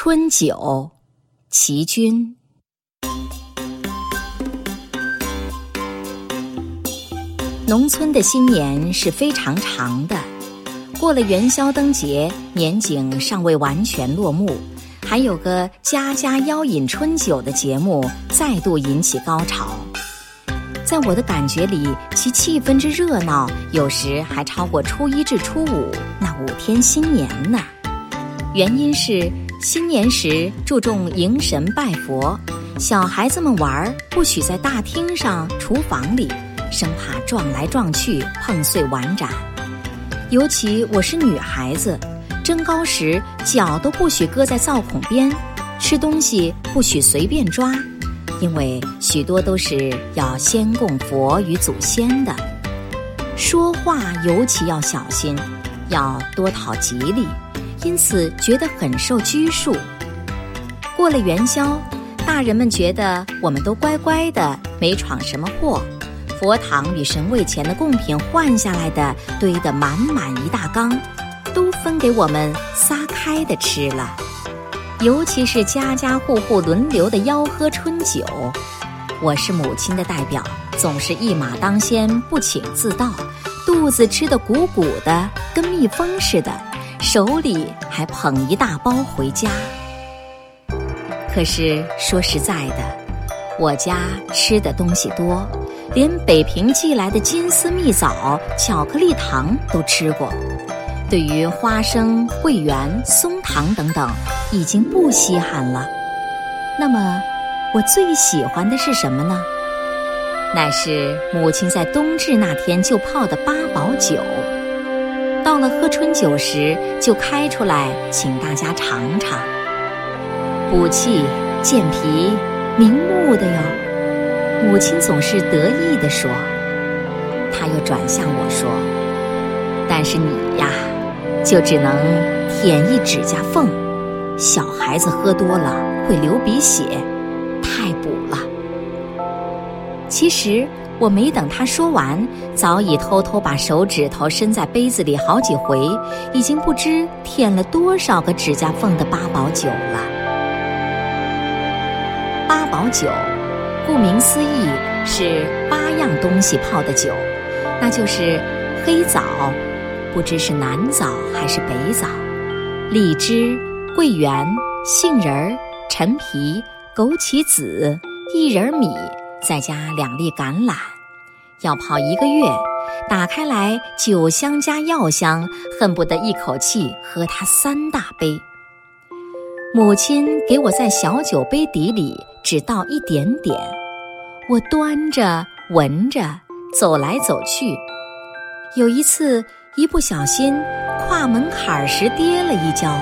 春酒，齐君。农村的新年是非常长的，过了元宵灯节，年景尚未完全落幕，还有个家家邀饮春酒的节目再度引起高潮。在我的感觉里，其气氛之热闹，有时还超过初一至初五那五天新年呢。原因是新年时注重迎神拜佛，小孩子们玩不许在大厅上、厨房里，生怕撞来撞去碰碎碗盏。尤其我是女孩子，蒸糕时脚都不许搁在灶孔边，吃东西不许随便抓。因为许多都是要先供佛与祖先的，说话尤其要小心，要多讨吉利，因此觉得很受拘束。过了元宵，大人们觉得我们都乖乖的，没闯什么祸，佛堂与神位前的贡品换下来的堆得满满一大缸，都分给我们撒开的吃了。尤其是家家户户轮流的吆喝春酒，我是母亲的代表，总是一马当先，不请自到，肚子吃得鼓鼓的，跟蜜蜂似的，手里还捧一大包回家。可是说实在的，我家吃的东西多，连北平寄来的金丝蜜枣、巧克力糖都吃过。对于花生、桂圆、松糖等等，已经不稀罕了。那么，我最喜欢的是什么呢？乃是母亲在冬至那天就泡的八宝酒。到了喝春酒时，就开出来请大家尝尝，补气、健脾、明目的哟。母亲总是得意地说。他又转向我说：“但是你呀。”就只能舔一指甲缝，小孩子喝多了会流鼻血，太补了。其实我没等他说完，早已偷偷把手指头伸在杯子里好几回，已经不知舔了多少个指甲缝的八宝酒了。八宝酒，顾名思义是八样东西泡的酒，那就是黑枣。不知是南枣还是北枣，荔枝、桂圆、杏仁儿、陈皮、枸杞子、薏仁米，再加两粒橄榄，要泡一个月。打开来，酒香加药香，恨不得一口气喝它三大杯。母亲给我在小酒杯底里只倒一点点，我端着闻着，走来走去。有一次。一不小心，跨门槛时跌了一跤，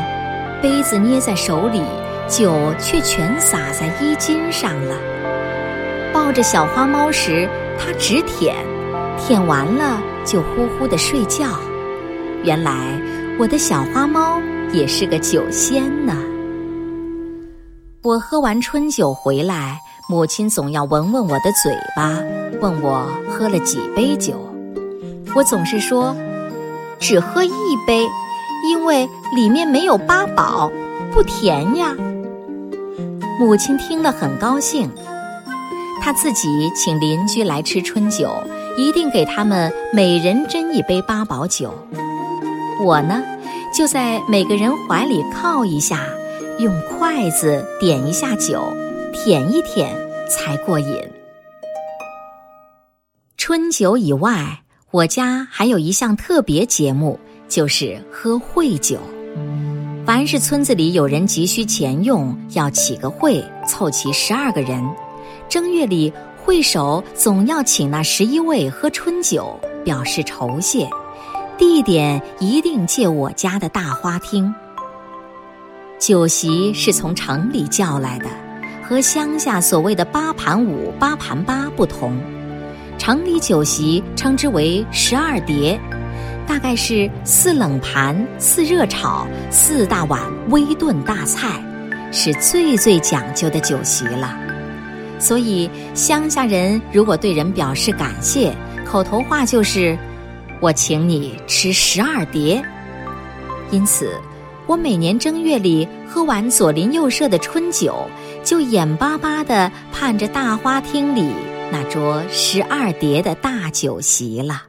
杯子捏在手里，酒却全洒在衣襟上了。抱着小花猫时，它只舔，舔完了就呼呼的睡觉。原来我的小花猫也是个酒仙呢。我喝完春酒回来，母亲总要闻闻我的嘴巴，问我喝了几杯酒。我总是说。只喝一杯，因为里面没有八宝，不甜呀。母亲听了很高兴，他自己请邻居来吃春酒，一定给他们每人斟一杯八宝酒。我呢，就在每个人怀里靠一下，用筷子点一下酒，舔一舔才过瘾。春酒以外。我家还有一项特别节目，就是喝会酒。凡是村子里有人急需钱用，要起个会，凑齐十二个人，正月里会首总要请那十一位喝春酒，表示酬谢。地点一定借我家的大花厅。酒席是从城里叫来的，和乡下所谓的八盘五、八盘八不同。城里酒席称之为十二碟，大概是四冷盘、四热炒、四大碗微炖大菜，是最最讲究的酒席了。所以乡下人如果对人表示感谢，口头话就是“我请你吃十二碟”。因此，我每年正月里喝完左邻右舍的春酒，就眼巴巴地盼着大花厅里那桌十二碟的大酒席了。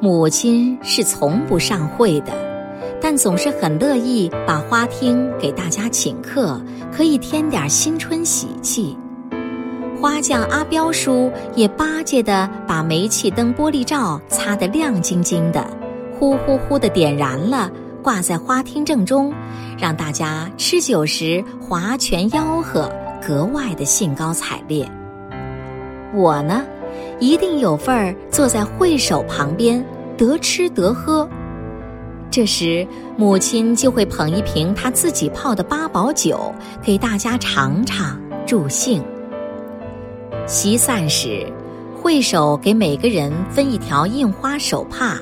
母亲是从不上会的，但总是很乐意把花厅给大家请客，可以添点新春喜气。花匠阿彪叔也巴结地把煤气灯玻璃罩擦得亮晶晶的，呼呼呼地点燃了，挂在花厅正中，让大家吃酒时划拳吆喝，格外的兴高采烈。我呢，一定有份儿坐在会首旁边，得吃得喝。这时，母亲就会捧一瓶她自己泡的八宝酒给大家尝尝助兴。席散时，会手给每个人分一条印花手帕，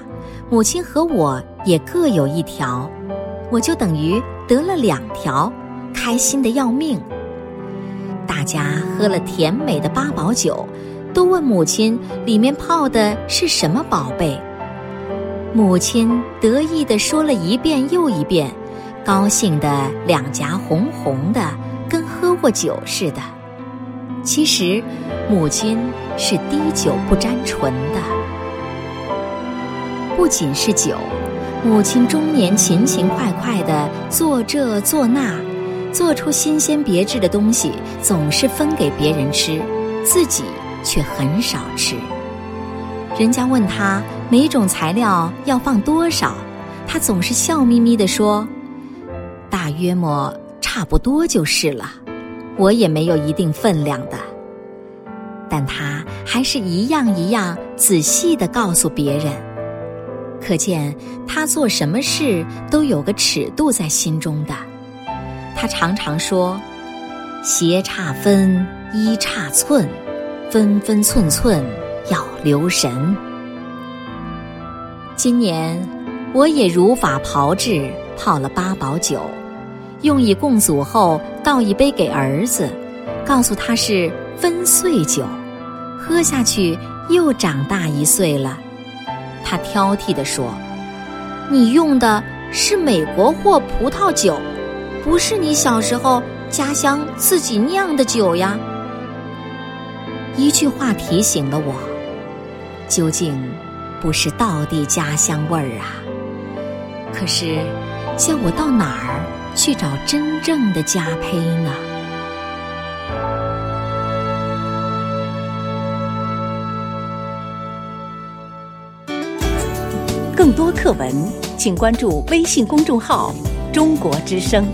母亲和我也各有一条，我就等于得了两条，开心的要命。大家喝了甜美的八宝酒，都问母亲里面泡的是什么宝贝。母亲得意地说了一遍又一遍，高兴的两颊红红的，跟喝过酒似的。其实，母亲是滴酒不沾唇的。不仅是酒，母亲终年勤勤快快地做这做那，做出新鲜别致的东西，总是分给别人吃，自己却很少吃。人家问他每种材料要放多少，他总是笑眯眯地说：“大约么差不多就是了。”我也没有一定分量的，但他还是一样一样仔细地告诉别人，可见他做什么事都有个尺度在心中的。他常常说：“鞋差分，衣差寸，分分寸寸要留神。”今年我也如法炮制，泡了八宝酒。用以供祖后，倒一杯给儿子，告诉他是分岁酒，喝下去又长大一岁了。他挑剔地说：“你用的是美国货葡萄酒，不是你小时候家乡自己酿的酒呀。”一句话提醒了我，究竟不是道地家乡味儿啊。可是，叫我到哪儿？去找真正的佳胚呢？更多课文，请关注微信公众号“中国之声”。